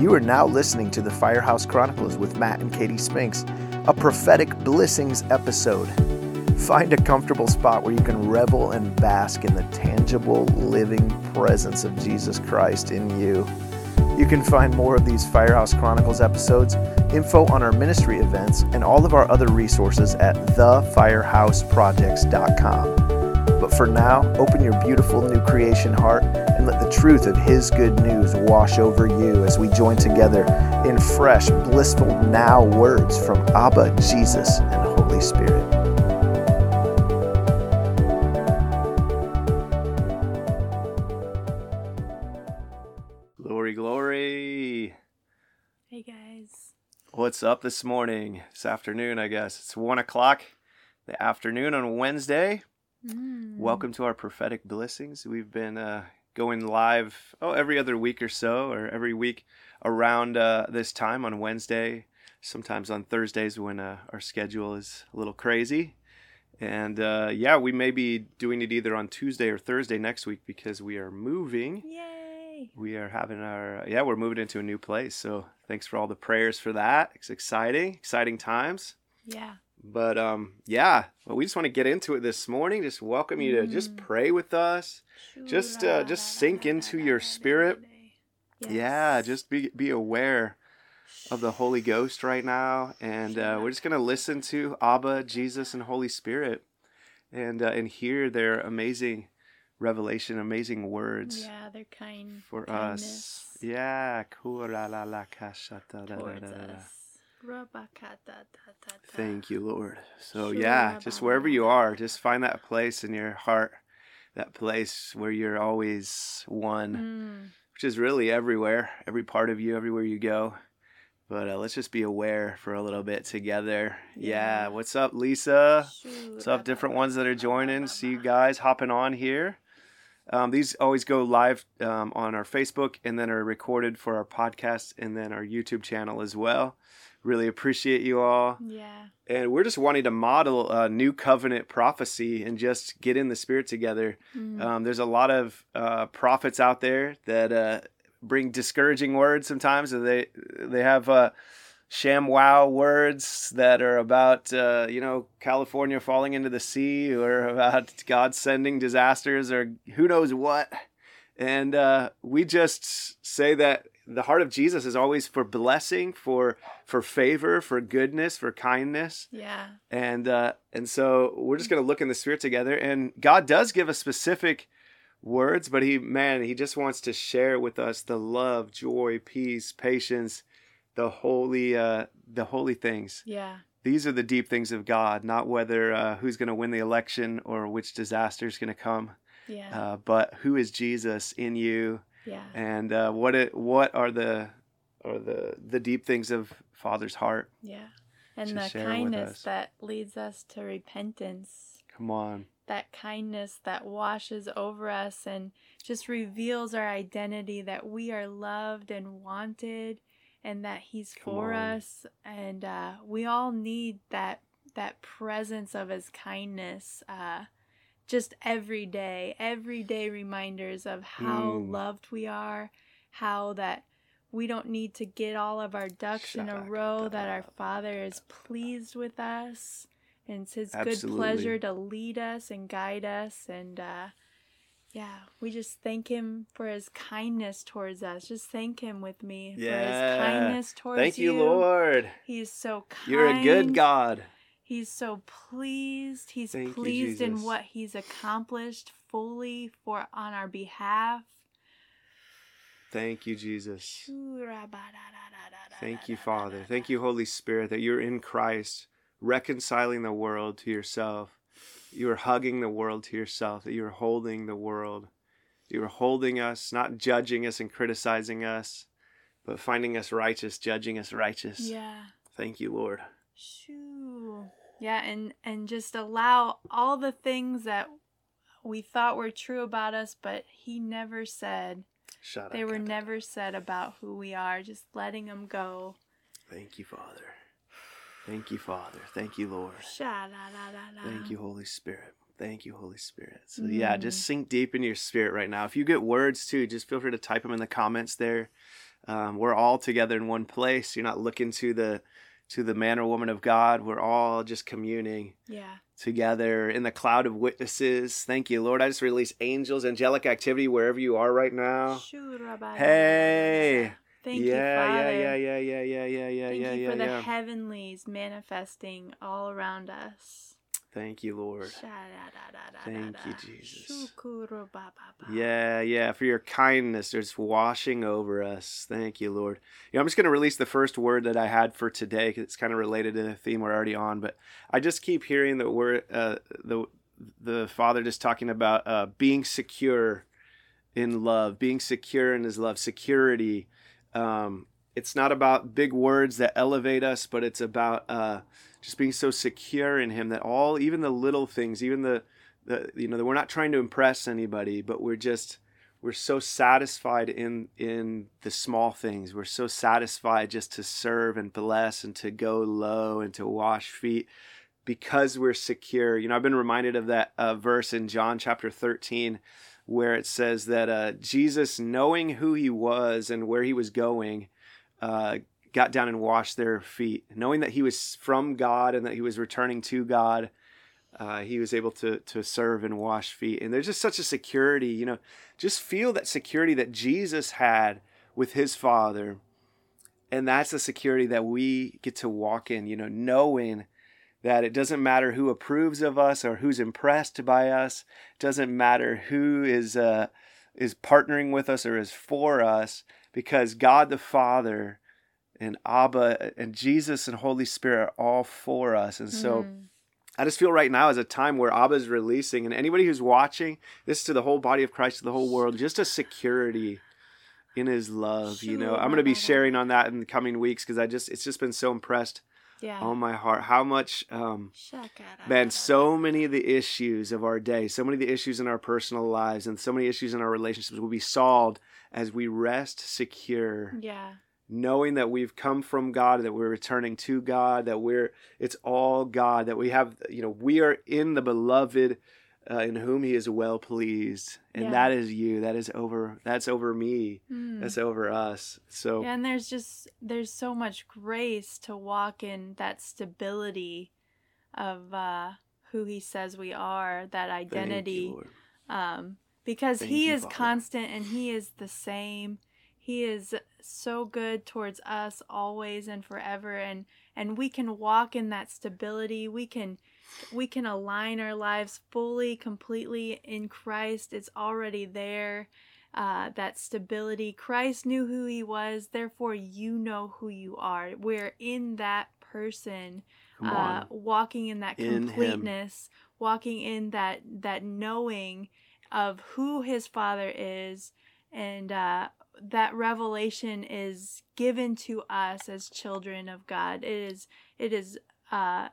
You are now listening to the Firehouse Chronicles with Matt and Katie Spinks, a prophetic blessings episode. Find a comfortable spot where you can revel and bask in the tangible, living presence of Jesus Christ in you. You can find more of these Firehouse Chronicles episodes, info on our ministry events, and all of our other resources at thefirehouseprojects.com. But for now, open your beautiful new creation heart and let the truth of His good news wash over you as we join together in fresh, blissful now words from Abba, Jesus, and Holy Spirit. Glory, glory. Hey guys. What's up this morning? This afternoon, I guess. It's one o'clock the afternoon on Wednesday. Mm. Welcome to our prophetic blessings. We've been uh, going live oh every other week or so, or every week around uh, this time on Wednesday. Sometimes on Thursdays when uh, our schedule is a little crazy. And uh, yeah, we may be doing it either on Tuesday or Thursday next week because we are moving. Yay. We are having our yeah, we're moving into a new place. So thanks for all the prayers for that. It's exciting, exciting times. Yeah. But um, yeah, well, we just want to get into it this morning. Just welcome you to just Mm. pray with us. Just, uh, just sink into your spirit. Yeah, just be be aware of the Holy Ghost right now, and uh, we're just gonna listen to Abba, Jesus, and Holy Spirit, and uh, and hear their amazing revelation, amazing words Yeah, they're kind for kindness us. Yeah, towards us. Thank you, Lord. So yeah, just wherever you are, just find that place in your heart, that place where you're always one, Mm. which is really everywhere, every part of you, everywhere you go. But uh, let's just be aware for a little bit together. Yeah. Yeah. What's up, Lisa? What's up, different ones that are joining? See you guys hopping on here. Um, these always go live um, on our Facebook and then are recorded for our podcast and then our YouTube channel as well. Really appreciate you all Yeah. and we're just wanting to model a new covenant prophecy and just get in the spirit together. Mm. Um, there's a lot of uh, prophets out there that uh, bring discouraging words sometimes. They they have uh, sham wow words that are about uh, you know California falling into the sea or about God sending disasters or who knows what. And uh, we just say that the heart of Jesus is always for blessing, for for favor, for goodness, for kindness yeah. and uh, and so we're just gonna look in the spirit together and god does give us specific words but he man he just wants to share with us the love joy peace patience the holy uh the holy things Yeah. these are the deep things of god not whether uh, who's gonna win the election or which disaster is gonna come Yeah. uh, but who is jesus in you yeah. and uh, what it what are the are the the deep things of father's heart Yeah. And the kindness that leads us to repentance. come on that kindness that washes over us and just reveals our identity that we are loved and wanted and that he's Come for on. us and uh, we all need that that presence of his kindness uh, just every day everyday reminders of how Mm. loved we are how that we don't need to get all of our ducks in a row that our father is pleased with us and it's his good pleasure to lead us and guide us and uh yeah we just thank him for his kindness towards us. Just thank him with me for his kindness towards thank you lord. He's so kind You're a good God. he's so pleased. He's Thank you, pleased in what he's accomplished fully for on our behalf Thank you, Jesus. Thank you, Father. Thank you, Holy Spirit, that you're in Christ, reconciling the world to yourself. You are hugging the world to yourself, that you're holding the world. You are holding us, not judging us and criticizing us, but finding us righteous, judging us righteous. yeah Thank you, Lord. Shoo. Yeah, and and just allow all the things that we thought were true about us, but he never said. Shut They were never said about who we are. Just letting them go. Thank you, Father. Thank you, Father. Thank you, Lord. Thank you, Holy Spirit. Thank you, Holy Spirit. So yeah, Mm. just sink deep in your spirit right now. If you get words too, just feel free to type them in the comments there. Um, we're all together in one place. You're not looking to the to the man or woman of God. We're all just communing Yeah. Together in the cloud of witnesses. Thank you, Lord. I just release angels, angelic activity wherever you are right now. Hey. Thank yeah, you, Father. yeah, yeah, yeah, yeah, yeah, yeah, yeah, Thank yeah, you yeah, for the yeah. heavenlies manifesting all around us. Thank you, Lord. Thank you, Jesus. Yeah, yeah, for your kindness, there's washing over us. Thank you, Lord. You know, I'm just going to release the first word that I had for today because it's kind of related to the theme we're already on. But I just keep hearing the word, uh, the the Father just talking about uh, being secure in love, being secure in His love, security. Um, it's not about big words that elevate us, but it's about uh, just being so secure in Him that all, even the little things, even the the you know that we're not trying to impress anybody but we're just we're so satisfied in in the small things. We're so satisfied just to serve and bless and to go low and to wash feet because we're secure. You know i've been reminded of that uh, verse in john chapter 13 where it says that uh, jesus knowing who he was and where he was going uh, got down and washed their feet knowing that he was from god and that he was returning to god uh, he was able to to serve and wash feet. And there's just such a security you know just feel that security that jesus had with his father. And that's the security that we get to walk in you know knowing that it doesn't matter who approves of us or who's impressed by us. It doesn't matter who is uh, is partnering with us or is for us because god the father and abba and jesus and holy spirit are all for us and so Mm. I just feel right now is a time where Abba is releasing, and anybody who's watching this to the whole body of Christ, to the whole world, just a security in His love. You know, I'm going to be sharing on that in the coming weeks because I just it's just been so impressed Yeah. on my heart how much, um, man, so many of the issues of our day, so many of the issues in our personal lives, and so many issues in our relationships will be solved as we rest secure Yeah. Knowing that we've come from God, that we're returning to God, that we're it's all God, that we have you know we are in the beloved, uh, in whom He is well pleased, and Yeah. that is you. That is over. That's over me. Mm. That's over us. So Yeah, and there's just there's so much grace to walk in that stability of uh, who he says we are, that identity, you, um, because Thank he you, is Father. constant and he is the same. He is so good towards us always and forever, and and we can walk in that stability. We can we can align our lives fully, completely in Christ. It's already there. Uh, that stability. Christ knew who he was, therefore, you know who you are. We're in that person, uh, walking in that In completeness, walking in that that knowing of who his father is, and uh, that revelation is given to us as children of God. It is. It is. Uh,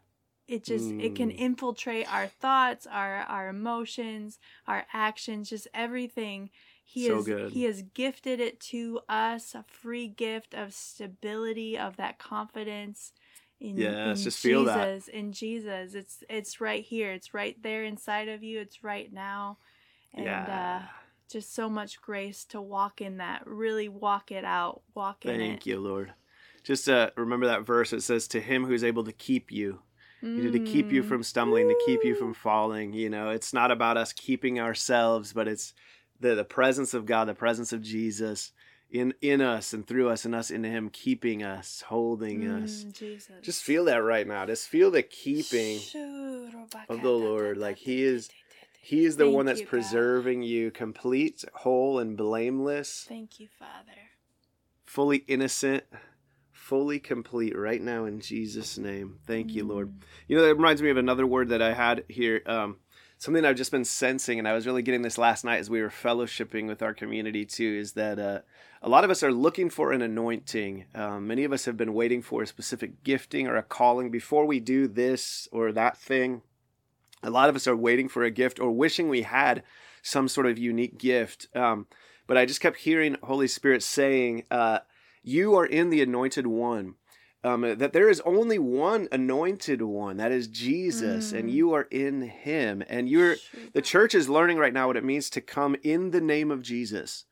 it just it can Mm. infiltrate our thoughts, our our emotions, our actions, just everything. He So is good. he has gifted it to us, a free gift of stability, of that confidence in, Yes, in just Jesus. feel that. In Jesus, it's it's right here. It's right there inside of you. It's right now, and yeah. uh, just so much grace to walk in that. Really walk it out. Walk in it. Thank you, Lord. Just uh, remember that verse. It says, "To Him who's able to keep you." you know, to keep you Mm. from stumbling, to keep you from falling. You know, it's not about us keeping ourselves, but it's the the presence of God, the presence of Jesus in in us and through us and us in Him, keeping us, holding us. Mm, Jesus. Just feel that right now. Just feel the keeping. of the Lord, like, He is- He is the Thank one that's you, God. preserving you, complete, whole, and blameless, Thank you, Father. fully innocent, fully complete right now in Jesus' name. Thank you, Lord. Mm. You know, that reminds me of another word that I had here. Um, something I've just been sensing, and I was really getting this last night as we were fellowshipping with our community too, is that uh, a lot of us are looking for an anointing. Um, many of us have been waiting for a specific gifting or a calling before we do this or that thing. A lot of us are waiting for a gift or wishing we had some sort of unique gift. Um, but I just kept hearing Holy Spirit saying, uh, "You are in the anointed one." um, that there is only one anointed one that is jesus and Mm. you are in him and you're the church is learning right now what it means to come in the name of jesus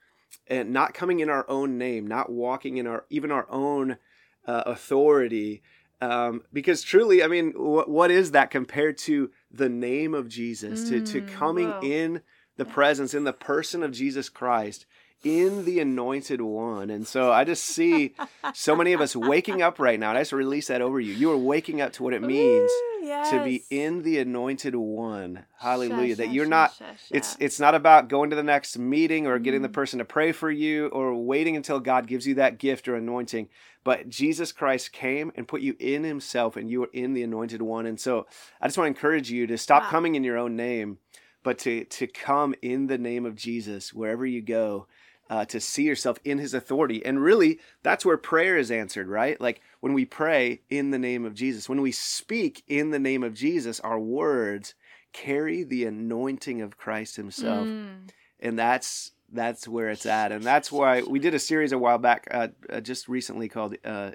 and not coming in our own name, not walking in our even our own uh, authority. Um, because truly, I mean, wh- what is that compared to the name of Jesus? to to Mm, coming whoa. in the presence in the person of Jesus Christ, in the Anointed One. And so I just see so many of us waking up right now. And I just release that over you. You are waking up to what it means Ooh, to be in the Anointed One. Hallelujah! Sha, that you're sha, not sha, it's it's not about going to the next meeting or getting the Mm. person to pray for you or waiting until God gives you that gift or anointing. But Jesus Christ came and put you in Himself, and you are in the Anointed One. And so I just want to encourage you to stop Wow. coming in your own name, but to to come in the name of Jesus wherever you go. Uh, to see yourself in his authority. And really, that's where prayer is answered, right? Like when we pray in the name of Jesus, when we speak in the name of Jesus, our words carry the anointing of Christ himself Mm. and that's that's where it's at and that's why we did a series a while back uh, uh, just recently called uh,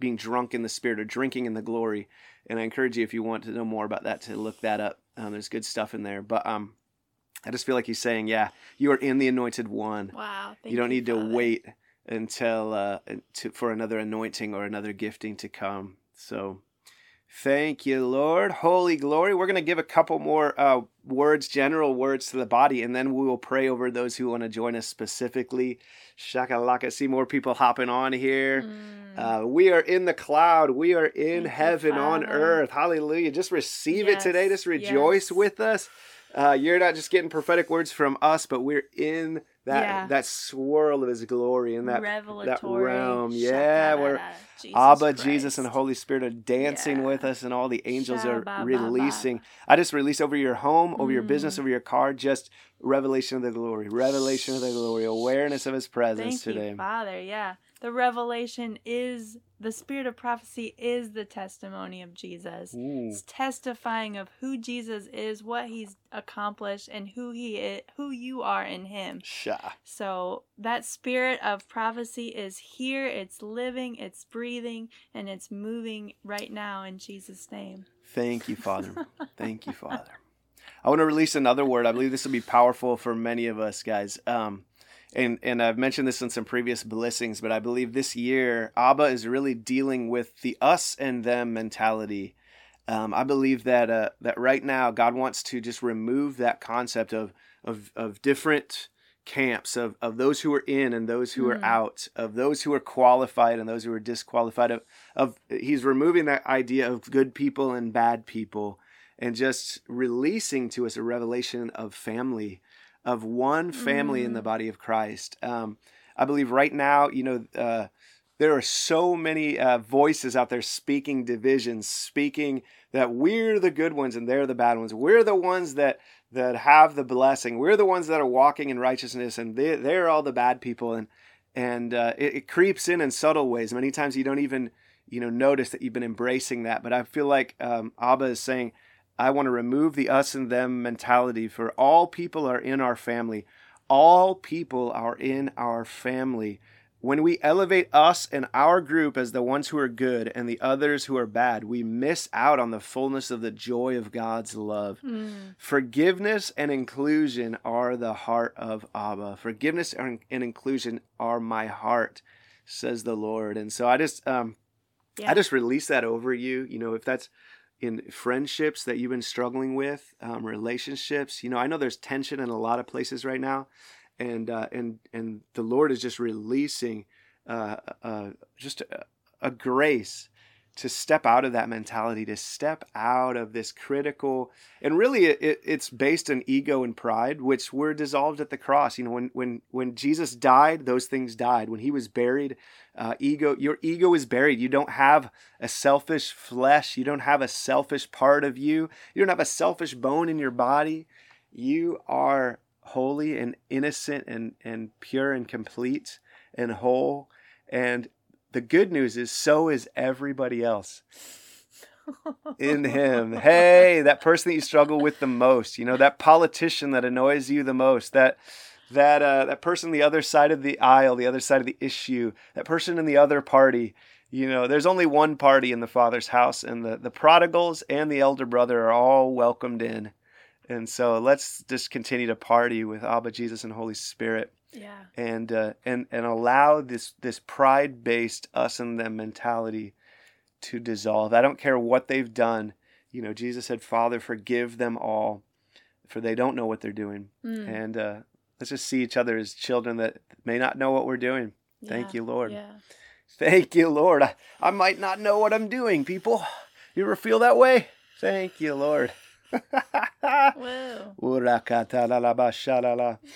being drunk in the spirit or drinking in the glory and i encourage you if you want to know more about that to look that up um, there's good stuff in there but um i just feel like he's saying yeah you are in the anointed one Wow. Thank you don't need to Father. wait until uh, to, for another anointing or another gifting to come so Thank you, Lord. Holy glory. We're going to give a couple more uh, words, general words to the body, and then we will pray over those who want to join us specifically. Shakalaka. See more people hopping on here. Mm. Uh, we are in the cloud. We are in Thank you, heaven on earth. Hallelujah. Just receive it today. Just rejoice yes. with us. Uh, you're not just getting prophetic words from us, but we're in that Yeah. that swirl of His glory and that Revelatory. realm. Yeah, Jesus Abba, Jesus, and Christ. Holy Spirit are dancing Yeah. with us, and all the angels are releasing. I just release over your home, over your business, Mm. over your car, just revelation of the glory, revelation of the glory, awareness of His presence Thank today. you, Father. Yeah. The revelation is the spirit of prophecy is the testimony of Jesus. Ooh. It's testifying of who Jesus is, what he's accomplished, and who he is, who you are in him. Sha. So that spirit of prophecy is here, it's living, it's breathing, and it's moving right now in Jesus' name. Thank you, Father. Thank you, Father. I want to release another word. I believe this will be powerful for many of us, guys. Um, and and I've mentioned this in some previous blessings, but I believe this year Abba is really dealing with the us and them mentality. Um, I believe that uh, that right now God wants to just remove that concept of of of different camps of, of those who are in and those who are Mm. out of those who are qualified and those who are disqualified of, of he's removing that idea of good people and bad people and just releasing to us a revelation of family of one family in the Mm. body of Christ. Um, I believe right now, you know, uh, there are so many uh, voices out there speaking divisions, speaking that we're the good ones and they're the bad ones. We're the ones that that have the blessing. We're the ones that are walking in righteousness, and they they're all the bad people. And and uh, it, it creeps in in subtle ways. Many times you don't even you know notice that you've been embracing that. But I feel like um, Abba is saying, I want to remove the us and them mentality. For all people are in our family. All people are in our family. When we elevate us and our group as the ones who are good and the others who are bad, we miss out on the fullness of the joy of God's love. Mm. Forgiveness and inclusion are the heart of Abba. Forgiveness and inclusion are my heart, says the Lord. And so I just, um, Yeah. I just release that over you. You know, if that's in friendships that you've been struggling with, um, relationships. You know, I know there's tension in a lot of places right now, and uh, and and the Lord is just releasing uh, uh, just a, a grace to step out of that mentality, to step out of this critical, and really it, it, it's based on ego and pride, which were dissolved at the cross. You know, when when when Jesus died, those things died. When he was buried, uh, ego, your ego is buried. You don't have a selfish flesh. You don't have a selfish part of you. You don't have a selfish bone in your body. You are holy and innocent and and pure and complete and whole. And the good news is, so is everybody else in him. Hey, that person that you struggle with the most, you know, that politician that annoys you the most, that that uh, that person on the other side of the aisle, the other side of the issue, that person in the other party. You know, there's only one party in the Father's house, and the, the prodigals and the elder brother are all welcomed in. And so let's just continue to party with Abba, Jesus, and Holy Spirit. Yeah. and uh, and and allow this this pride based us and them mentality to dissolve. I don't care what they've done. You know, Jesus said, "Father, forgive them all, for they don't know what they're doing." Mm, And uh, let's just see each other as children that may not know what we're doing. Thank you, Lord. Yeah. Thank you, Lord. I, I might not know what I'm doing, people. You ever feel that way? Thank you, Lord. Whoa.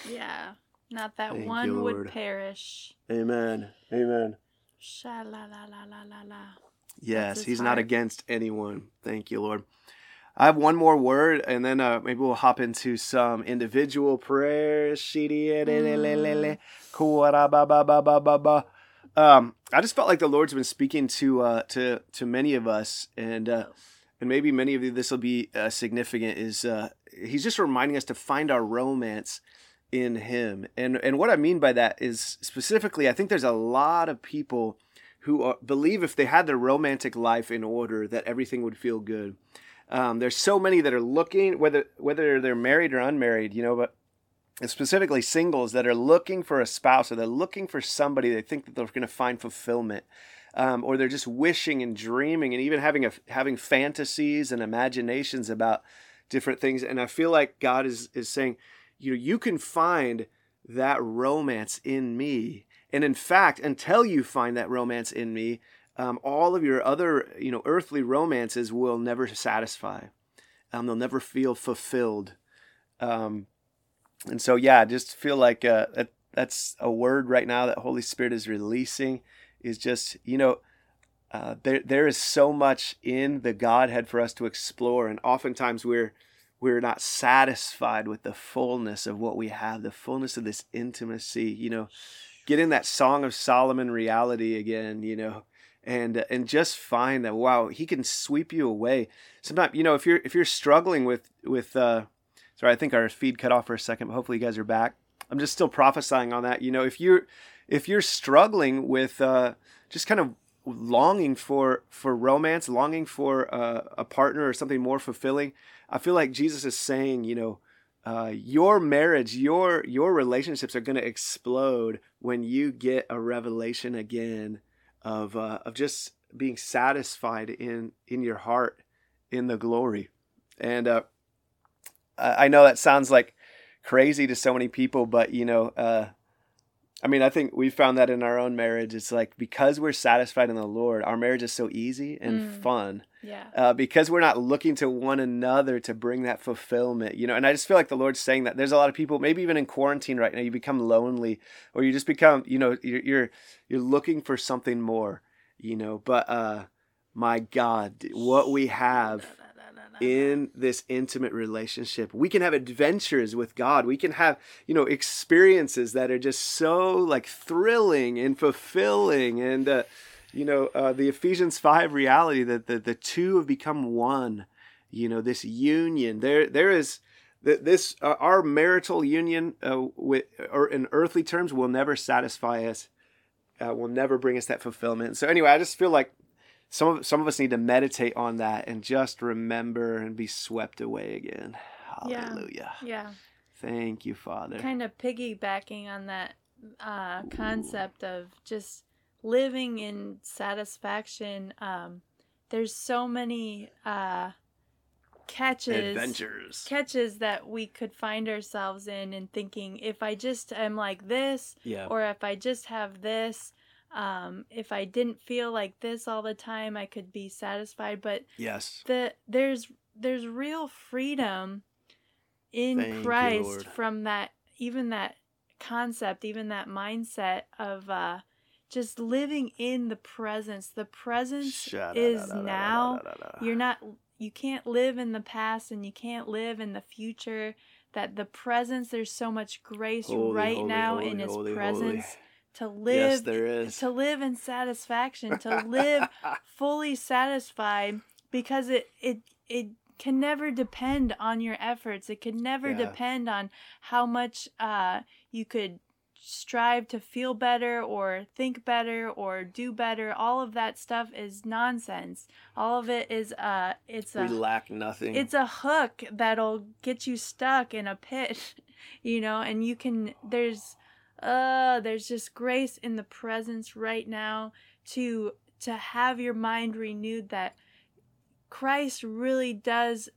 Yeah. Not that Thank one you, would perish. Amen. Amen. Sha la la la la la la. Yes, he's not against anyone. Thank you, Lord. I have one more word, and then uh, maybe we'll hop into some individual prayers. Mm. Um, I just felt like the Lord's been speaking to uh, to to many of us, and uh, and maybe many of you this will be uh, significant. Is uh, He's just reminding us to find our romance in Him, and and what I mean by that is specifically, I think there's a lot of people who are, believe if they had their romantic life in order that everything would feel good. Um, there's so many that are looking whether whether they're married or unmarried, you know, but specifically singles that are looking for a spouse or they're looking for somebody they think that they're going to find fulfillment. Um, or they're just wishing and dreaming and even having a having fantasies and imaginations about different things. And I feel like God is is saying, you know, you can find that romance in me. And in fact, until you find that romance in me, um, all of your other, you know, earthly romances will never satisfy. Um, they'll never feel fulfilled. Um, and so, yeah, I just feel like uh, that, that's a word right now that Holy Spirit is releasing. Is just, you know, uh, there there is so much in the Godhead for us to explore, and oftentimes we're we're not satisfied with the fullness of what we have, the fullness of this intimacy. You know, get in that Song of Solomon reality again. You know, and and just find that wow, He can sweep you away. Sometimes, you know, if you're if you're struggling with with uh, sorry, I think our feed cut off for a second, but hopefully you guys are back. I'm just still prophesying on that. You know, if you're if you're struggling with uh, just kind of longing for for romance, longing for uh, a partner or something more fulfilling, I feel like Jesus is saying, you know, uh, your marriage, your your relationships are going to explode when you get a revelation again of uh, of just being satisfied in in your heart in the glory. And uh, I I know that sounds like crazy to so many people, but you know, uh, I mean, I think we found that in our own marriage. It's like because we're satisfied in the Lord, our marriage is so easy and Mm. fun. Yeah. Uh, because we're not looking to one another to bring that fulfillment, you know. And I just feel like the Lord's saying that there's a lot of people, maybe even in quarantine right now, you become lonely, or you just become, you know, you're you're, you're looking for something more, you know. But uh, my God, what we have in this intimate relationship. We can have adventures with God. We can have, you know, experiences that are just so like thrilling and fulfilling and uh, you know, uh, the Ephesians 5 reality that the, the two have become one, you know, this union. There there is th- this uh, our marital union uh, with or in earthly terms will never satisfy us. Uh, will never bring us that fulfillment. So anyway, I just feel like some of some of us need to meditate on that and just remember and be swept away again. Hallelujah. Yeah. Thank you, Father. Kind of piggybacking on that uh, concept of just living in satisfaction. Um, there's so many uh, catches. Adventures. catches that we could find ourselves in and thinking if i just am like this Yeah. or if i just have this um, if i didn't feel like this all the time i could be satisfied but yes. the there's there's real freedom in Thank christ Lord. from that even that concept even that mindset of uh just living in the presence. The presence is now. You're not you can't live in the past and you can't live in the future. That the presence there's so much grace Holy, right holy, now holy, in his presence to Yes, live there is. to live in satisfaction to live fully satisfied because it it it can never depend on your efforts. It can never Yeah. depend on how much uh you could strive to feel better or think better or do better all of that stuff is nonsense all of it is uh it's we a lack nothing. it's a hook that'll get you stuck in a pit you know and you can there's uh there's just grace in the presence right now to to have your mind renewed that Christ really does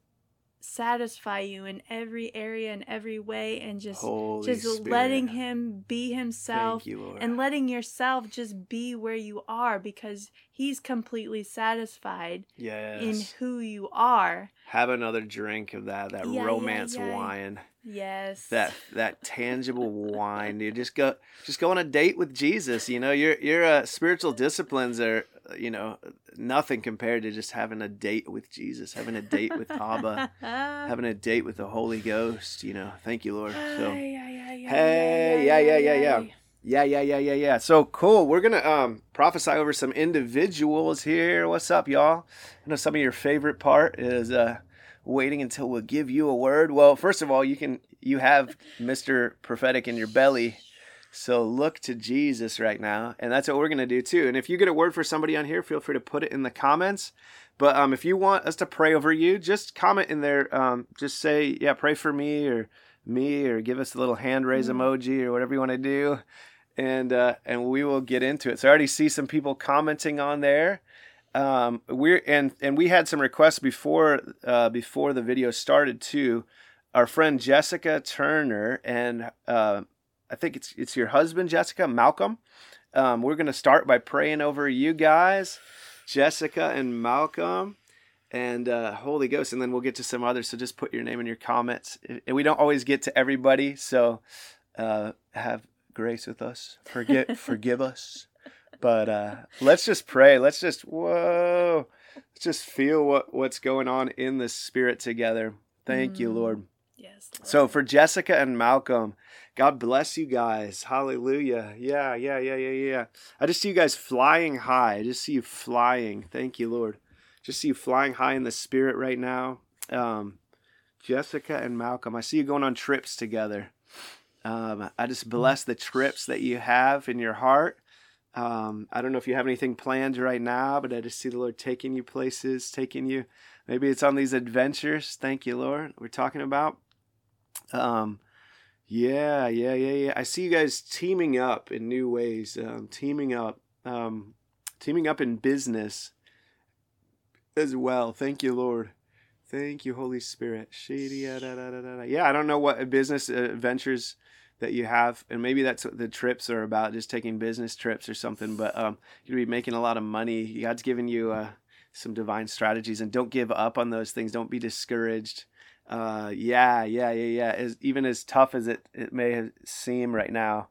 satisfy you in every area in every way and just Holy just Spirit. letting him be himself you, and letting yourself just be where you are because he's completely satisfied yes. in who you are. Have another drink of that that Yeah, yeah, romance yeah. wine. Yes. That that tangible wine, you Just go just go on a date with Jesus. You know, your your uh, spiritual disciplines are you know nothing compared to just having a date with Jesus, having a date with Abba, having a date with the Holy Ghost. You know, thank you, Lord. So. Hey, yeah, yeah, yeah, yeah. Yeah, yeah, yeah, yeah, yeah. So cool. We're gonna um prophesy over some individuals here. What's up, y'all? I know some of your favorite part is uh waiting until we'll give you a word. Well, first of all, you can you have Mr. Prophetic in your belly. So look to Jesus right now. And that's what we're gonna do too. And if you get a word for somebody on here, feel free to put it in the comments. But um if you want us to pray over you, just comment in there. Um just say, yeah, pray for me or me or give us a little hand raise Mm. emoji or whatever you want to do and uh, and we will get into it so i already see some people commenting on there um, we're and and we had some requests before uh, before the video started too our friend jessica turner and uh, i think it's it's your husband jessica malcolm um, we're going to start by praying over you guys jessica and malcolm and uh, Holy Ghost, and then we'll get to some others. So just put your name in your comments. And we don't always get to everybody, so uh, have grace with us. Forget, forgive us. But uh, let's just pray. Let's just whoa. Let's just feel what what's going on in the spirit together. Thank you, Mm. Lord. Yes. So for Jessica and Malcolm, God bless you guys. Hallelujah. Yeah, yeah, yeah, yeah, yeah. I just see you guys flying high. I just see you flying. Thank you, Lord. Just see you flying high in the spirit right now. Um, Jessica and Malcolm, I see you going on trips together. Um, I just bless the trips that you have in your heart. Um, I don't know if you have anything planned right now, but I just see the Lord taking you places, taking you. Maybe it's on these adventures. Thank you, Lord. We're talking about. Um, yeah, yeah, yeah, yeah. I see you guys teaming up in new ways. Um, teaming up, um, teaming up in business as well. Thank you, Lord. Thank you, Holy Spirit. Yeah, I don't know what business uh, ventures that you have, and maybe that's what the trips are about, just taking business trips or something. But um, you'll be making a lot of money. God's given you uh, some divine strategies, and don't give up on those things. Don't be discouraged. Uh, yeah, yeah, yeah, yeah. As, even as tough as it, it may seem right now,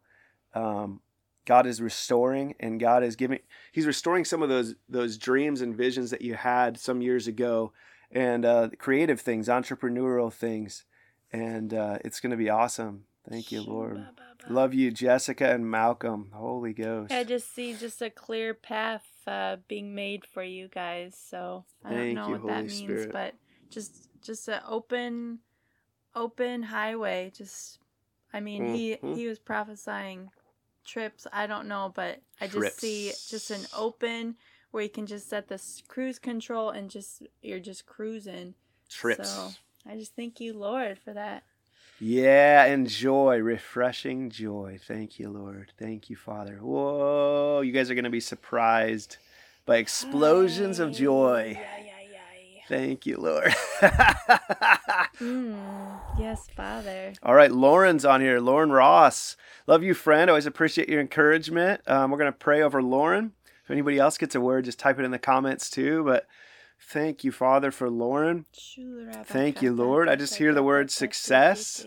um, God is restoring, and God is giving. He's restoring some of those those dreams and visions that you had some years ago, and uh, creative things, entrepreneurial things, and uh, it's going to be awesome. Thank you, Lord. Love you, Jessica and Malcolm. Holy Ghost. I just see just a clear path uh, being made for you guys. So I don't know you, what that means, Spirit. but just just an open open highway. Just I mean Mhm. he he was prophesying trips. I don't know, but I just see just an open where you can just set the cruise control and just you're just cruising. Trips. So I just thank you, Lord, for that. Yeah, and joy, refreshing joy. Thank you, Lord. Thank you, Father. Whoa, you guys are going to be surprised by explosions of joy. Yeah. Thank you, Lord. Mm, yes, Father. All right, Lauren's on here. Lauren Ross. Love you, friend. Always appreciate your encouragement. Um, we're going to pray over Lauren. If anybody else gets a word, just type it in the comments too. But thank you, Father, for Lauren. Thank you, Lord. I just hear the word success.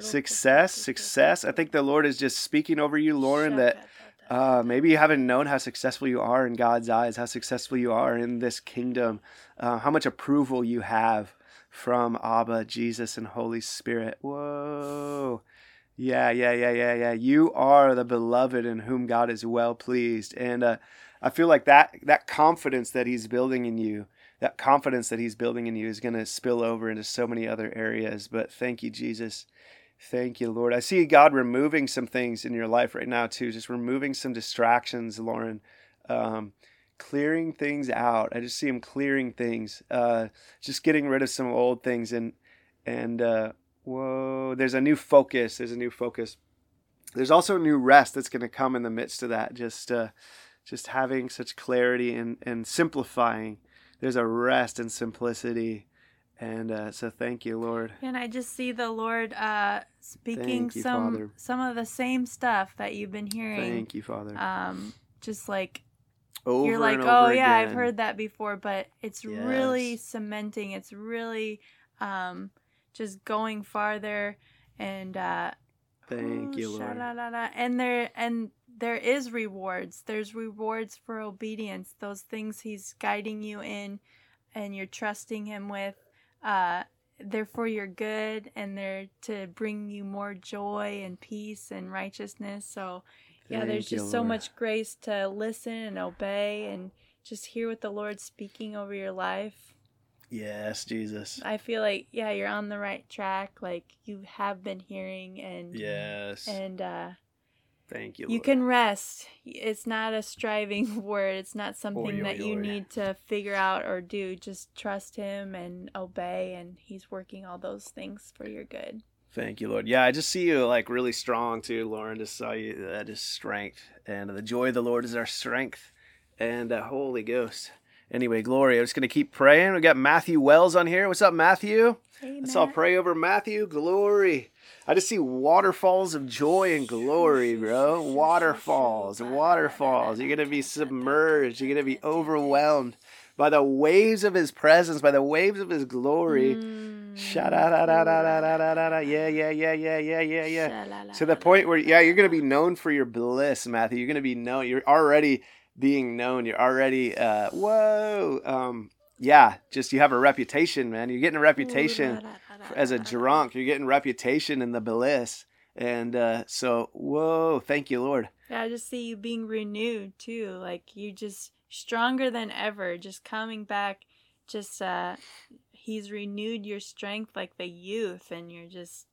Success, success. I think the Lord is just speaking over you, Lauren, that uh, maybe you haven't known how successful you are in God's eyes, how successful you are in this kingdom, uh, how much approval you have from Abba, Jesus, and Holy Spirit. Whoa. Yeah, yeah, yeah, yeah, yeah. You are the beloved in whom God is well pleased. And uh, I feel like that, that confidence that He's building in you, that confidence that He's building in you is going to spill over into so many other areas. But thank you, Jesus. Thank you, Lord. I see God removing some things in your life right now, too. Just removing some distractions, Lauren. Um, clearing things out. I just see Him clearing things. Uh, just getting rid of some old things. And, and uh, whoa, there's a new focus. There's a new focus. there's also a new rest that's going to come in the midst of that. Just uh, just having such clarity and and simplifying. There's a rest and simplicity. And uh, so, thank you, Lord. And I just see the Lord uh, speaking you, some Father. some of the same stuff that you've been hearing. Thank you, Father. Um, just like over you're like, oh yeah, I've heard that before, but it's really cementing. It's really um, just going farther and uh, Thank you, Lord. And there and there is rewards. There's rewards for obedience. Those things He's guiding you in, and you're trusting Him with. Uh, they're for your good, and they're to bring you more joy and peace and righteousness. So yeah, there's Thank you, just so much grace to listen and obey and just hear what the Lord's speaking over your life. Yes, Jesus. I feel like yeah, you're on the right track. Like you have been hearing and Yes. and uh Thank you. you can rest. It's not a striving word. It's not something Oy, that oy, you oy. need to figure out or do. Just trust him and obey and he's working all those things for your good. Thank you, Lord. Yeah, I just see you like really strong too, Lauren. Just saw you. That is strength, and the joy of the Lord is our strength, and uh, Holy Ghost. Anyway, glory. I'm just gonna keep praying. We got Matthew Wells on here. What's up, Matthew? Amen. Let's all pray over Matthew. Glory. I just see waterfalls of joy and glory, bro. Waterfalls, waterfalls. You're going to be submerged. You're going to be overwhelmed by the waves of his presence, by the waves of his glory. Mm. Yeah, yeah, yeah, yeah, yeah, yeah, yeah. To the point where, yeah, you're going to be known for your bliss, Matthew. You're going to be known. You're already being known. You're already, uh, whoa. Um, yeah, just you have a reputation, man. You're getting a reputation as a drunk. You're getting reputation in the bliss. And uh, so, whoa, thank you, Lord. Yeah, I just see you being renewed too. Like you just stronger than ever, just coming back. Just uh he's renewed your strength like the youth and you're just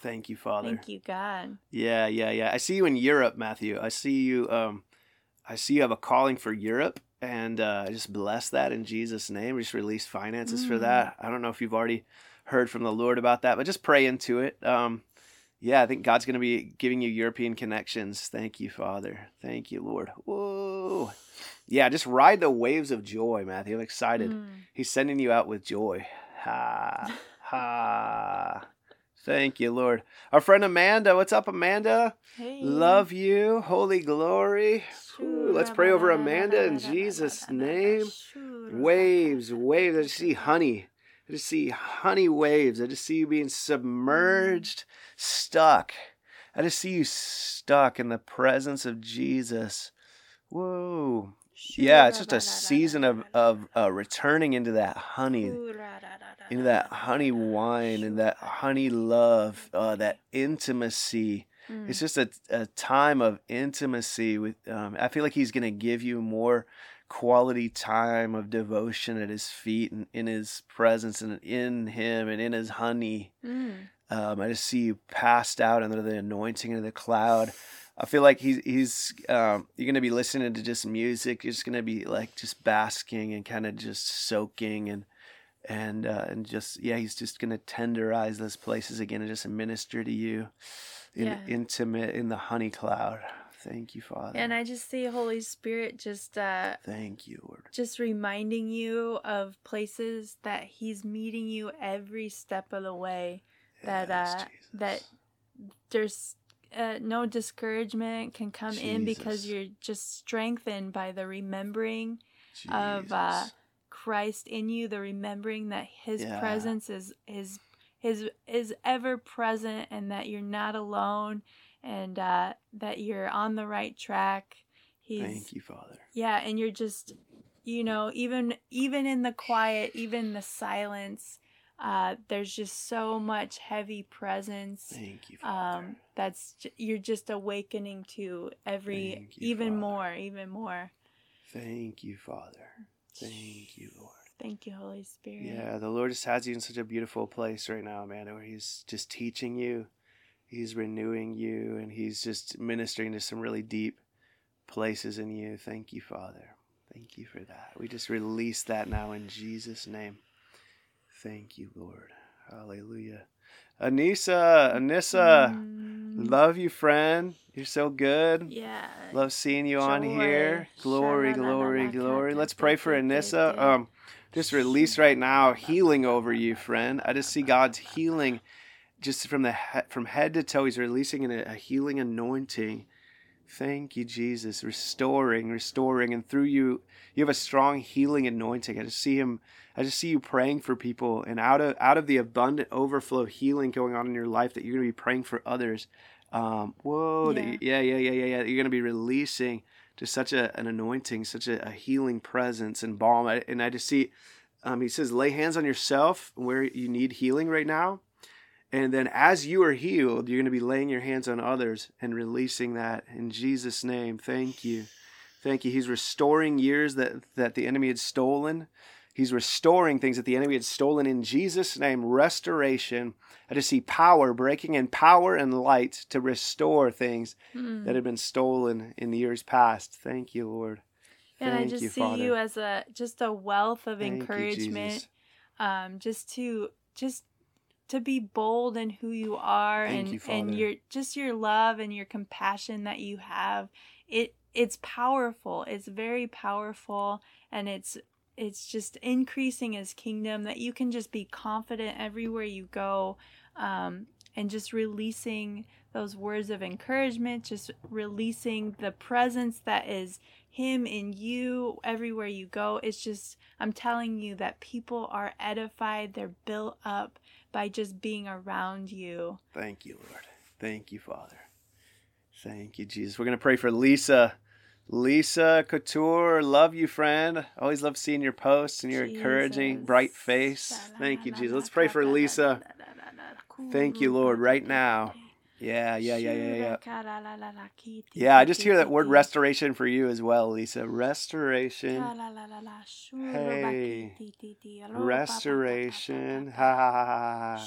Thank you, Father. Thank you, God. Yeah, yeah, yeah. I see you in Europe, Matthew. I see you. Um, I see you have a calling for Europe, and uh, I just bless that in Jesus' name. We just release finances for Mm. that. I don't know if you've already heard from the Lord about that, but just pray into it. Um, yeah, I think God's going to be giving you European connections. Thank you, Father. Thank you, Lord. Whoa. Yeah, just ride the waves of joy, Matthew. I'm excited. Mm. He's sending you out with joy. Ha, ha. Thank you, Lord. Our friend Amanda. What's up, Amanda? Hey. Love you. Holy glory. Ooh, let's pray over Amanda in Jesus' name. Waves, waves. I just see honey. I just see honey waves. I just see you being submerged, stuck. I just see you stuck in the presence of Jesus. Whoa. Yeah, it's just a season of, of uh, returning into that honey, into that honey wine and that honey love, uh, that intimacy. Mm. It's just a, a time of intimacy with. Um, I feel like he's gonna give you more quality time of devotion at his feet and in his presence and in him and in his honey. Mm. Um, I just see you passed out under the anointing of the cloud. I feel like he's he's um, you're gonna be listening to just music. You're just gonna be like just basking and kind of just soaking and and uh, and just yeah, he's just gonna tenderize those places again and just minister to you in Yeah. intimate in the honey cloud. Thank you, Father. And I just see Holy Spirit just uh Thank you, Lord. just reminding you of places that he's meeting you every step of the way. That, uh, Jesus. that there's uh, no discouragement can come in because you're just strengthened by the remembering of uh, Christ in you, the remembering that His Yeah. presence is is is is ever present, and that you're not alone, and uh, that you're on the right track. He's Thank you, Father. yeah, and you're just you know even even in the quiet, even the silence. Uh, there's just so much heavy presence Thank you, Father. um that's you're just awakening to every you, even Father. more even more Thank you, Father. Thank you, Lord. thank you holy spirit Yeah, the Lord just has you in such a beautiful place right now, man, where He's just teaching you, He's renewing you, and He's just ministering to some really deep places in you. Thank you, Father. Thank you for that. We just release that now in Jesus' name. Thank you, Lord. Hallelujah. Anissa, Anissa, Mm, love you, friend. You're so good. yeah. Love seeing you on here. Glory, glory, glory. Let's pray for Anissa. Um, just release right now healing over you, friend. I just see God's healing, just from the he- from head to toe. He's releasing a, a healing anointing. Thank you, Jesus. Restoring, restoring, and through you, you have a strong healing anointing. I just see him. I just see you praying for people, and out of out of the abundant overflow healing going on in your life, that you're going to be praying for others. Um, whoa, that Yeah. you- yeah, yeah, yeah, yeah, yeah. You're going to be releasing just such a, an anointing, such a, a healing presence and balm. I, and I just see, um, he says, lay hands on yourself where you need healing right now. And then as you are healed, you're going to be laying your hands on others and releasing that in Jesus' name. Thank you. Thank you. He's restoring years that, that the enemy had stolen. He's restoring things that the enemy had stolen in Jesus' name. Restoration. I just see power breaking in power and light to restore things Mm. that had been stolen in the years past. Thank you, Lord. and I Thank just you, see Father. you as a just a wealth of Thank encouragement. Jesus. um, just to just to be bold in who you are Thank and you, and your just your love and your compassion that you have. It it's powerful. It's very powerful and it's it's just increasing his kingdom that you can just be confident everywhere you go um, and just releasing those words of encouragement just releasing the presence that is him in you everywhere you go. It's just i'm telling you that people are edified. They're built up by just being around you Thank you, Lord. Thank you, Father. Thank you, Jesus. We're going to pray for Lisa. Lisa Couture, love you, friend. Always love seeing your posts and your encouraging, bright face. Thank you, Jesus. Let's pray for Lisa. Thank you, Lord, right now. Yeah, yeah, yeah, yeah, yeah. Yeah, I just hear that word restoration for you as well, Lisa. Restoration. Hey. Restoration. Ha ha ha ha ha.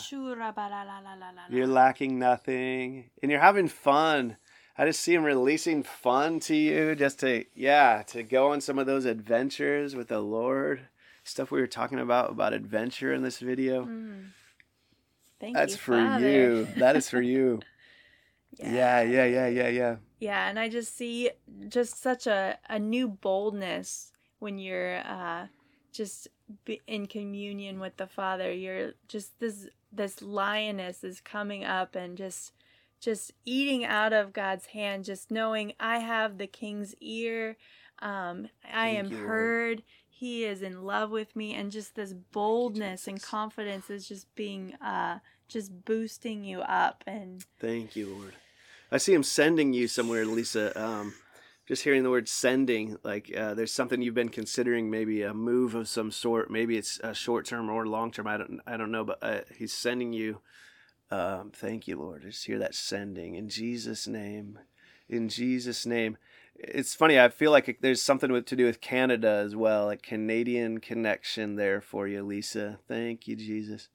You're lacking nothing. And you're having fun. I just see him releasing fun to you just to, yeah, to go on some of those adventures with the Lord. Stuff we were talking about, about adventure in this video. Mm. Thank That's you, for Father. you. That is for you. Yeah, yeah, yeah, yeah, yeah. Yeah, and I just see just such a, a new boldness when you're uh, just in communion with the Father. You're just this this lioness is coming up and just just eating out of God's hand, just knowing I have the King's ear. Um, I Thank am you, heard. He is in love with me, and just this boldness and confidence is just being uh, just boosting you up and Thank you, Lord. I see him sending you somewhere, Lisa. Um, just hearing the word sending, like uh, there's something you've been considering, maybe a move of some sort. Maybe it's uh, short term or long term. I don't, I don't know, but uh, he's sending you. Um, thank you, Lord. I just hear that sending in Jesus' name. In Jesus' name. It's funny. I feel like there's something with, to do with Canada as well, a Canadian connection there for you, Lisa. Thank you, Jesus.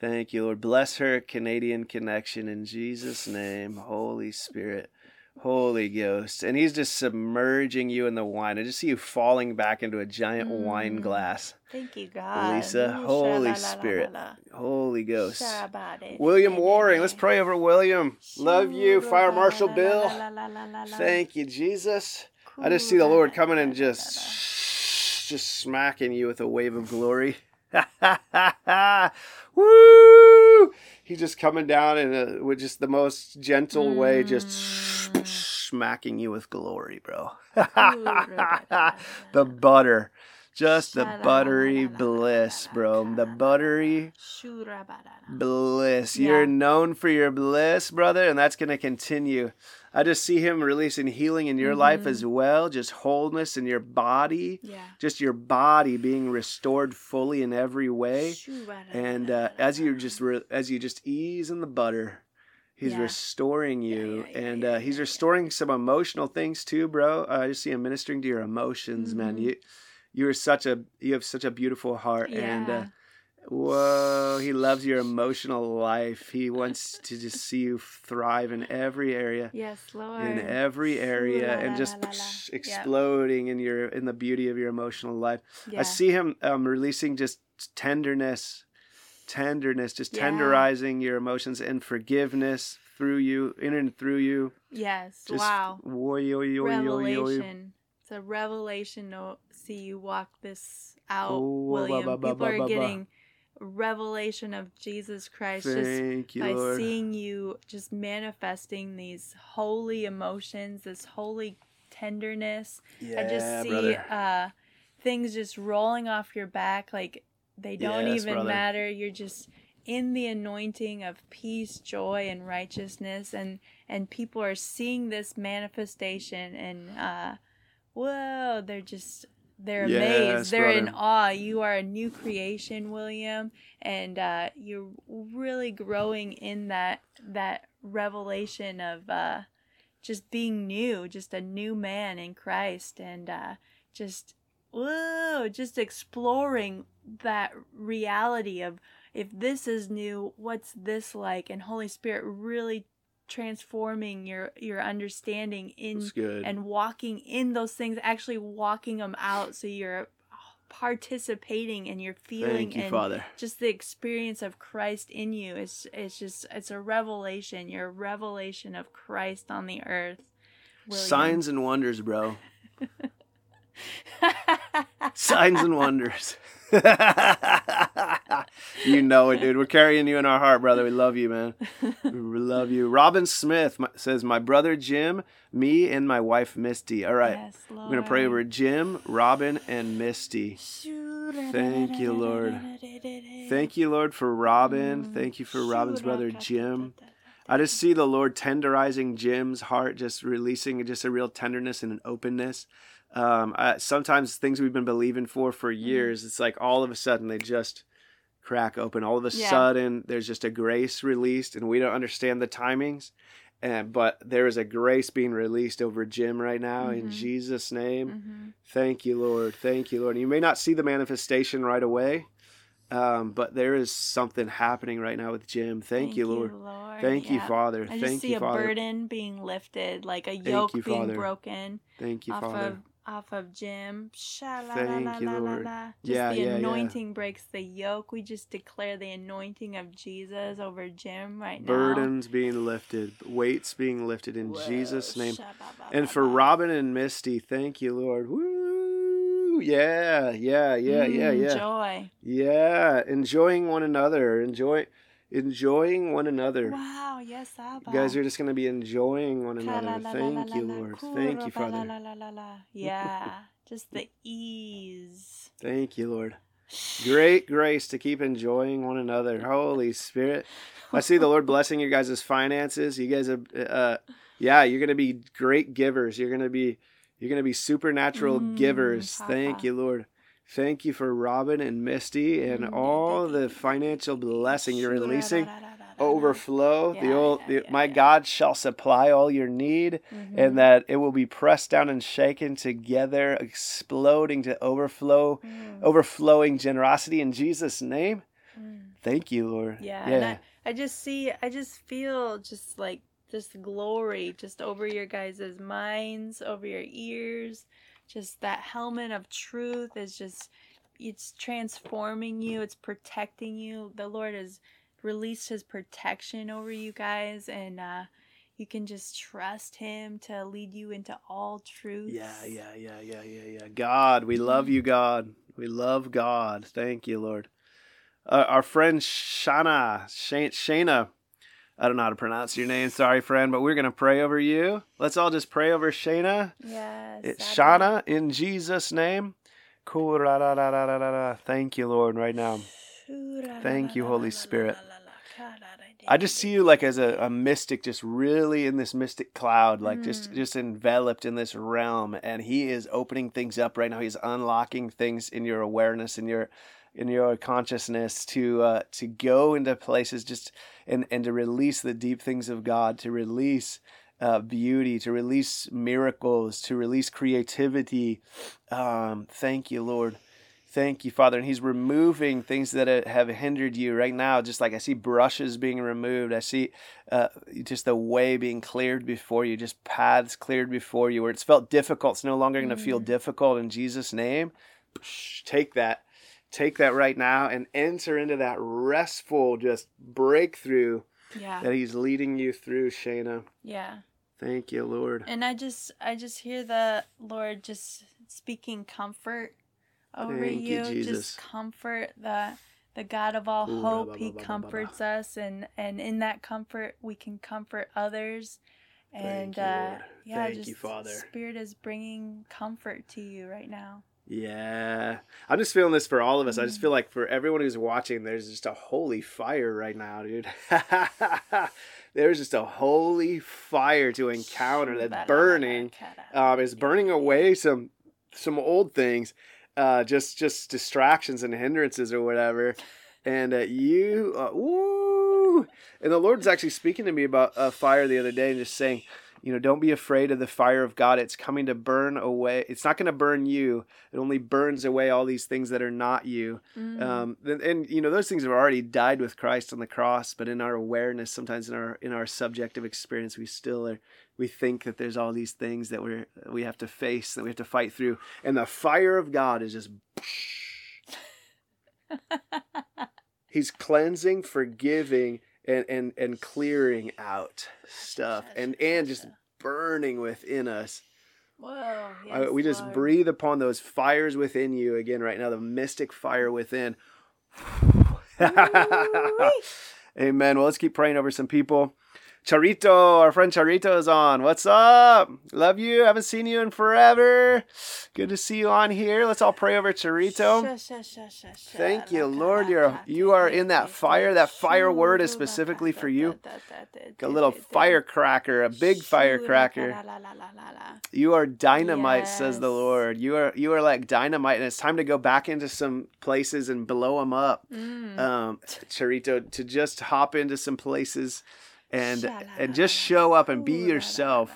Thank you, Lord. Bless her Canadian connection in Jesus' name. Holy Spirit, Holy Ghost. And He's just submerging you in the wine. I just see you falling back into a giant wine Mm. glass. Thank you, God. Lisa, Holy. Spirit. Holy Ghost. William Waring. Let's pray over William. Love you, Fire Marshal Bill. Thank you, Jesus. I just see the Lord coming and just just smacking you with a wave of glory. Woo! He's just coming down in a, with just the most gentle way, just Mm. smacking you with glory, bro. the butter, just the buttery bliss, bro. The buttery bliss. You're known for your bliss, brother, and that's going to continue. I just see him releasing healing in your life Mhm. as well, just wholeness in your body, Yeah. just your body being restored fully in every way. And uh, as you just re- as you just ease in the butter, he's Yeah. restoring you, yeah, and uh, he's restoring some emotional things too, bro. Uh, I just see him ministering to your emotions, man. Mhm. You you are such a you have such a beautiful heart, and uh. Whoa, he loves your emotional life. He wants to just see you thrive in every area. Yes, Lord. In every area and just Shoo-la-la-la-la-la. psh, Yep. exploding in your in the beauty of your emotional life. Yeah. I see him um, releasing just tenderness tenderness, just Yeah. tenderizing your emotions and forgiveness through you, in and through you. Yes. Just wow. Oy, oy, oy. Revelation. It's a revelation to see you walk this out, Oh, William. ba, ba, People ba, are ba, ba. getting revelation of Jesus Christ just you, by Lord. seeing you just manifesting these holy emotions, this holy tenderness. yeah, I just see uh, things just rolling off your back like they don't Yes, even brother. matter. You're just in the anointing of peace, joy, and righteousness, and and people are seeing this manifestation, and uh, whoa, they're just they're Yes, amazed. They're in awe. You are a new creation, William, and uh, you're really growing in that that revelation of uh, just being new, just a new man in Christ, and uh, just whoa, just exploring that reality of if this is new, what's this like? And Holy Spirit really transforming your your understanding in and walking in those things, actually walking them out, so you're participating and you're feeling Thank you, and Father. just the experience of Christ in you is it's just it's a revelation. You're a revelation of Christ on the earth. William. Signs and wonders, bro. Signs and wonders. you know it, dude. We're carrying you in our heart, brother. We love you, man. We love you. Robin Smith says, My brother Jim, me, and my wife Misty. All right. Yes, Lord. We're going to pray over Jim, Robin, and Misty. Thank you, Lord. Thank you, Lord, for Robin. Mm. Thank you for Robin's brother Jim. I just see the Lord tenderizing Jim's heart, just releasing just a real tenderness and an openness. Um, I, sometimes things we've been believing for for Mm-hmm. years, it's like all of a sudden they just crack open. All of a Yeah. sudden, there's just a grace released, and we don't understand the timings. And but there is a grace being released over Jim right now in Mhm. Jesus' name. Mhm. Thank you, Lord. Thank you, Lord. And You may not see the manifestation right away, um, but there is something happening right now with Jim. Thank, you, Lord. Thank you, Father. I just see you, a Father. burden being lifted, like a yoke you, being broken Thank you, Father. Of off of Jim. Thank la la you, la la Lord. Just Yeah, the yeah, yeah. anointing breaks the yoke. We just declare the anointing of Jesus over Jim right now. Burdens being lifted, weights being lifted in Whoa, Jesus' name. sha ba ba And for. Robin and Misty, thank you, Lord. Woo! Yeah, yeah, yeah, yeah, Mm, yeah. Joy. Yeah, enjoying one another. Enjoy enjoying one another. Wow, yes, Abba. You guys are just going to be enjoying one another. Thank you, Lord. Thank you, Father. Yeah, just the ease. Thank you, Lord. Great grace to keep enjoying one another. Holy Spirit. I see the Lord blessing your guys' finances. You guys are, uh, yeah, you're going to be great givers. You're going to be, you're going to be supernatural Mm, givers. Thank you, Lord. Thank you for Robin and Misty and Mm, all the financial blessing you're releasing. Overflow. the old, yeah, the, yeah, my yeah. God shall supply all your need Mhm. and that it will be pressed down and shaken together, exploding to overflow, Mm, overflowing generosity in Jesus' name. mm. Thank you, Lord. Yeah, and I, I just see, I just feel just like just glory just over your guys' minds, over your ears. Just that helmet of truth is just, it's transforming you, it's protecting you. The Lord has released his protection over you guys, and uh, you can just trust him to lead you into all truth. yeah, yeah, yeah, yeah, yeah, yeah. God, we love you, God. We love God. Thank you, Lord. Uh, our friend Shana, Shana, Shana, I don't know how to pronounce your name. Sorry, friend, but we're going to pray over you. Let's all just pray over Shana. Yes. It's Shana in Jesus' name. Ko-ra-ra-ra-ra-ra-ra. Thank you, Lord, right now. Thank you, Holy Spirit. I just see you like as a, a mystic, just really in this mystic cloud, like just Mm. just enveloped in this realm, and He is opening things up right now. He's unlocking things in your awareness, in your in your consciousness to uh, to go into places just and and to release the deep things of God, to release uh, beauty, to release miracles, to release creativity. Um, thank you, Lord. Thank you, Father. And He's removing things that uh, have hindered you right now. Just like I see brushes being removed, I see uh, just the way being cleared before you, just paths cleared before you where it's felt difficult. It's no longer going to feel Mm. difficult in Jesus' name. Take that. Take that right now and enter into that restful just breakthrough Yeah. that He's leading you through, shana Yeah. Thank you, Lord. And I just I just hear the Lord just speaking comfort over Thank you, you. Just comfort the the God of all Ooh, hope. ra, ba, He ba. comforts us and and in that comfort we can comfort others. And Thank you, uh yeah, Thank you, just Father. Spirit is bringing comfort to you right now. Yeah. I'm just feeling this for all of us. I just Mm. feel like for everyone who's watching, there's just a holy fire right now, dude. there's just a holy fire to encounter that's burning. Um, is burning away some some old things, uh, just just distractions and hindrances or whatever. And uh, you, uh, woo! And the Lord's actually speaking to me about uh, fire the other day and just saying, you know, don't be afraid of the fire of God. It's coming to burn away. It's not going to burn you. It only burns away all these things that are not you. Mm. Um, and, and you know, those things have already died with Christ on the cross. But in our awareness, sometimes in our in our subjective experience, we still are. We think that there's all these things that we're we have to face, that we have to fight through, and the fire of God is just. He's cleansing, forgiving, and and and clearing out stuff, and and just burning within us. Whoa. Yes, we just Lord. breathe upon those fires within you again right now, the mystic fire within. Amen. Well, let's keep praying over some people. Charito, our friend Charito is on. What's up? Love you. Haven't seen you in forever. Good to see you on here. Let's all pray over Charito. Thank you, Lord. You're you are in that fire. That fire word is specifically for you. A little firecracker, a big firecracker. You are dynamite, says the Lord. You are you are like dynamite, and it's time to go back into some places and blow them up. Mm. um, Charito, to just hop into some places and and just show up and be yourself.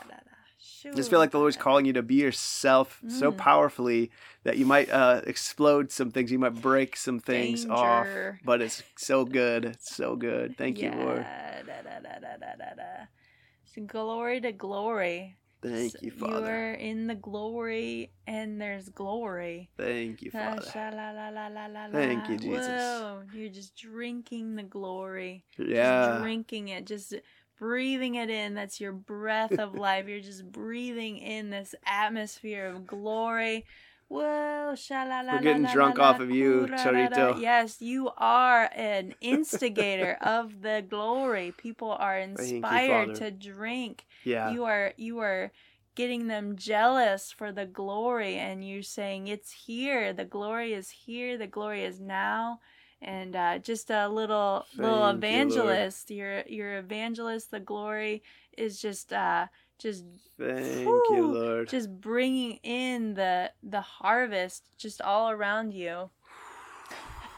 Just feel like the Lord's calling you to be yourself so Mm. powerfully that you might uh, explode some things, you might break some things off. But it's so good, it's so good. Thank you, Lord. Yeah, da, da, da, da, da. Glory to glory. Thank you, you, You are in the glory, and there's glory. Thank you, Father. sha, la, la, la, la, la, Thank you, Jesus. Whoa, you're just drinking the glory. Just Yeah, drinking it, just breathing it in. That's your breath of life. You're just breathing in this atmosphere of glory. Whoa, la la We're getting drunk off of you. Charito. Yes, you are an instigator of the glory. People are inspired Father. to drink. Yeah. You are you are getting them jealous for the glory and you're saying it's here. The glory is here. The glory is now. And uh, just a little little Thank you, Lord. evangelist. Your your evangelist. The glory is just uh, just Thank Whew. you, Lord. just bringing in the the harvest just all around you.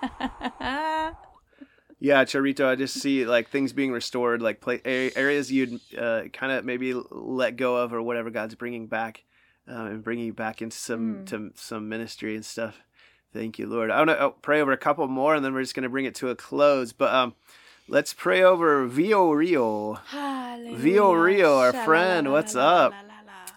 Yeah, Charito, I just see like things being restored, like play, areas you'd uh, kind of maybe let go of or whatever God's bringing back uh, and bringing you back into some Mm. to some ministry and stuff. Thank you, Lord. I want to pray over a couple more, and then we're just going to bring it to a close. But um, let's pray over Vio Rio. Vio Rio, our friend, what's up?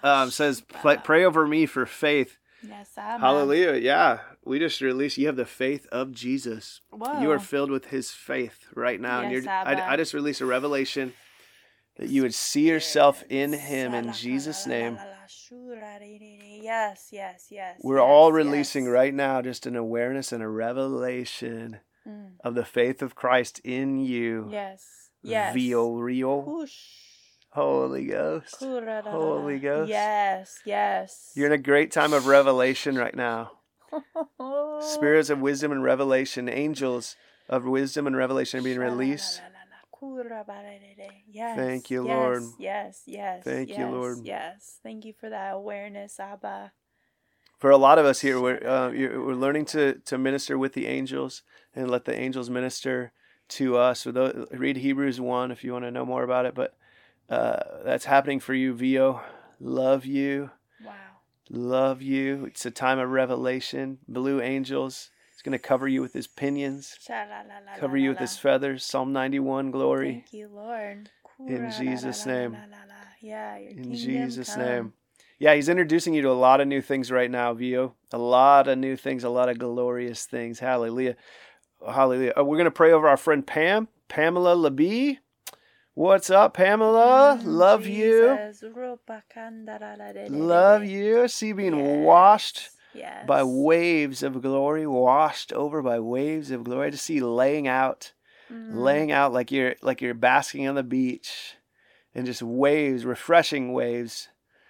Um, says pray, over me for faith. Yes. Hallelujah. Yeah, we just released. You have the faith of Jesus. You are filled with His faith right now, and Yes, you're. I, I just release a revelation that you would see yourself in Him in Jesus' name. Yes, yes, yes. We're yes, all releasing yes. right now just an awareness and a revelation Mm, of the faith of Christ in you. Yes. Yes. Vio Whoosh. Holy Ghost. Holy Ghost. Yes, yes. You're in a great time of revelation right now. Spirits of wisdom and revelation, angels of wisdom and revelation are being released. Yes. Thank you, yes, Lord. Yes, yes. Thank you, Lord. Yes. Thank you for that awareness, Abba. For a lot of us here, we're, uh, we're learning to, to minister with the angels and let the angels minister to us. So those, read Hebrews 1 if you want to know more about it. But uh, that's happening for you, Vio. Love you. Love you. It's a time of revelation. Blue angels. He's going to cover you with his pinions, Sha-la-la-la-la-la-la. cover you with his feathers. Psalm 91, glory. Thank you, Lord. In Jesus' name. Yeah, In Jesus' come. name. Yeah, he's introducing you to a lot of new things right now, Vio. A lot of new things, a lot of glorious things. Hallelujah. Hallelujah. Uh, we're going to pray over our friend Pam, Pamela Labie. What's up, Pamela? Mm, Love you. Love you. See being Yes. washed Yes. by waves of glory, washed over by waves of glory. To see laying out, Mm. laying out like you're like you're basking on the beach, and just waves, refreshing waves,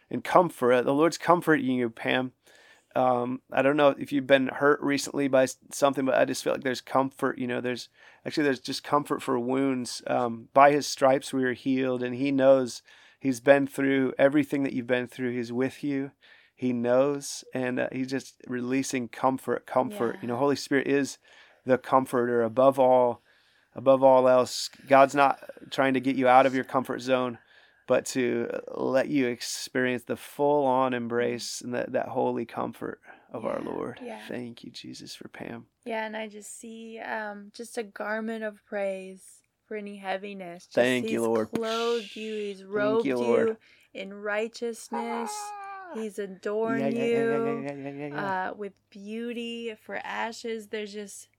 and comfort. The Lord's comforting you, Pam. Um, I don't know if you've been hurt recently by something, but I just feel like there's comfort. You know, there's actually there's just comfort for wounds. Um, by His stripes we are healed, and He knows He's been through everything that you've been through. He's with you. He knows, and uh, He's just releasing comfort, comfort. You know, Holy Spirit is the comforter above all. Above all else, God's not trying to get you out of your comfort zone, but to let you experience the full on embrace and that, that holy comfort of our Lord. yeah. Thank you, Jesus, for Pam. Yeah, and I just see um just a garment of praise for any heaviness. Just Thank you, he's Lord. clothed you, he's robed you, you, in righteousness. He's Yeah, adorned yeah, yeah, you yeah, yeah, yeah, yeah, yeah. uh, with beauty for ashes. There's just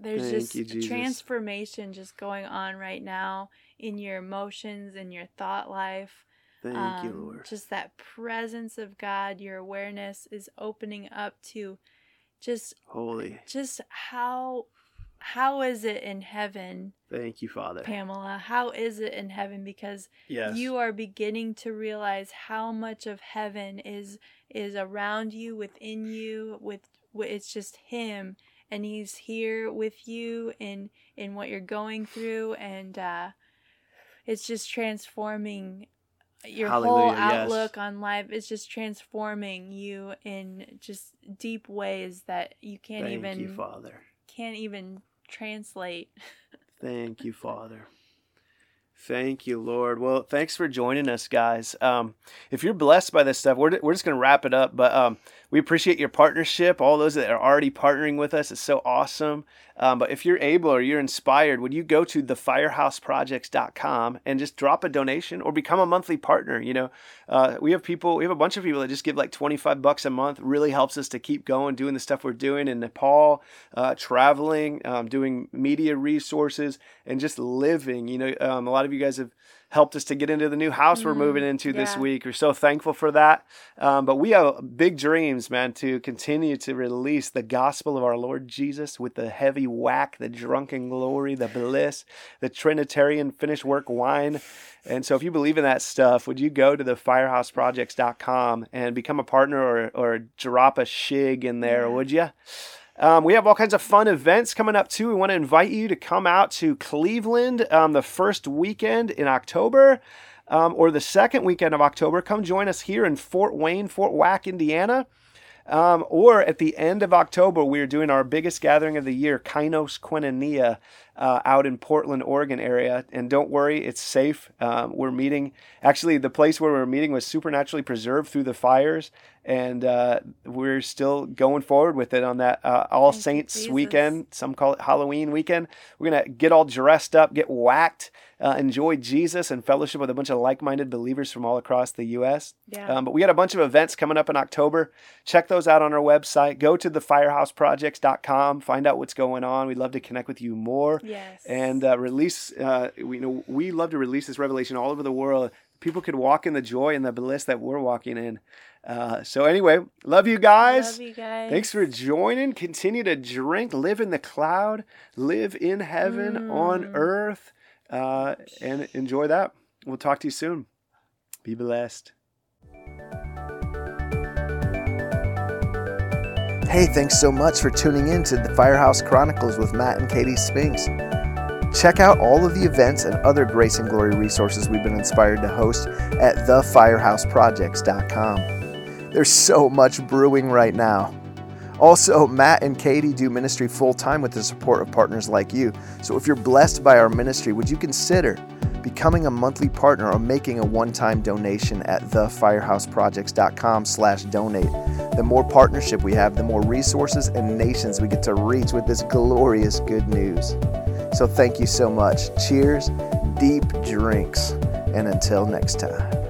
there's Thank just you, transformation just going on right now in your emotions and your thought life. Thank you, Um, Lord. Just that presence of God, your awareness is opening up to just Holy. just how how is it in heaven, Thank you, Father. Pamela? How is it in heaven? Because Yes. you are beginning to realize how much of heaven is is around you, within you. With it's just Him, and He's here with you in in what you're going through, and uh, it's just transforming your whole Hallelujah, yes. outlook on life. It's just transforming you in just deep ways that you can't Thank even you, Father. can't even translate. Thank you, Father. Thank you, Lord. Well, thanks for joining us, guys. Um, if you're blessed by this stuff, we're, we're just going to wrap it up. But um, we appreciate your partnership. All those that are already partnering with us, it's so awesome. Um, but if you're able or you're inspired, would you go to thefirehouseprojects.com and just drop a donation or become a monthly partner? You know, uh, we have people, we have a bunch of people that just give like 25 bucks a month. Really helps us to keep going, doing the stuff we're doing in Nepal, uh, traveling, um, doing media resources, and just living. You know, um, a lot of you guys have helped us to get into the new house we're Mm, moving into this week. We're so thankful for that. Um, but we have big dreams, man, to continue to release the gospel of our Lord Jesus with the heavy whack, the drunken glory, the bliss, the Trinitarian finished work wine. And so if you believe in that stuff, would you go to the firehouseprojects.com and become a partner or, or drop a shig in there, Yeah. would you? Um, we have all kinds of fun events coming up too. We want to invite you to come out to Cleveland um, the first weekend in October um, or the second weekend of October. Come join us here in Fort Wayne, Fort Whack, Indiana. Um, or at the end of October, we are doing our biggest gathering of the year, Kainos Koinonia, uh, out in Portland, Oregon area. And don't worry, it's safe. Um, we're meeting, actually, the place where we're meeting was supernaturally preserved through the fires. And uh, we're still going forward with it on that uh, All Thank Saints Jesus. weekend. Some call it Halloween weekend. We're going to get all dressed up, get whacked, uh, enjoy Jesus, and fellowship with a bunch of like minded believers from all across the U.S. Yeah. Um, but we got a bunch of events coming up in October. Check those out on our website. Go to thefirehouseprojects.com. Find out what's going on. We'd love to connect with you more yes. and uh, release. Uh, we you know we love to release this revelation all over the world. People could walk in the joy and the bliss that we're walking in. Uh, so anyway, love you guys. Love you guys. Thanks for joining. Continue to drink, live in the cloud, live in heaven on Mm. earth, uh, and enjoy that. We'll talk to you soon. Be blessed. Hey, thanks so much for tuning in to the Firehouse Chronicles with Matt and Katie Spinks. Check out all of the events and other Grace and Glory resources we've been inspired to host at thefirehouseprojects.com. There's so much brewing right now. Also, Matt and Katie do ministry full time with the support of partners like you. So if you're blessed by our ministry, would you consider becoming a monthly partner or making a one-time donation at thefirehouseprojects.com slash donate? The more partnership we have, the more resources and nations we get to reach with this glorious good news. So thank you so much. Cheers, deep drinks, and until next time.